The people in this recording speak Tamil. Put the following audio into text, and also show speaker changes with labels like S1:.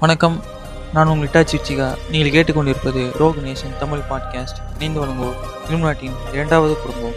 S1: வணக்கம். நான் உங்கள் இட்டாச்சி சிச்சிகா. நீங்கள் கேட்டுக்கொண்டிருப்பது ரோக் நேஷன் தமிழ் பாட்காஸ்ட். இணைந்து வழங்குவோர் இலுமினாட்டின் இரண்டாவது குடும்பம்.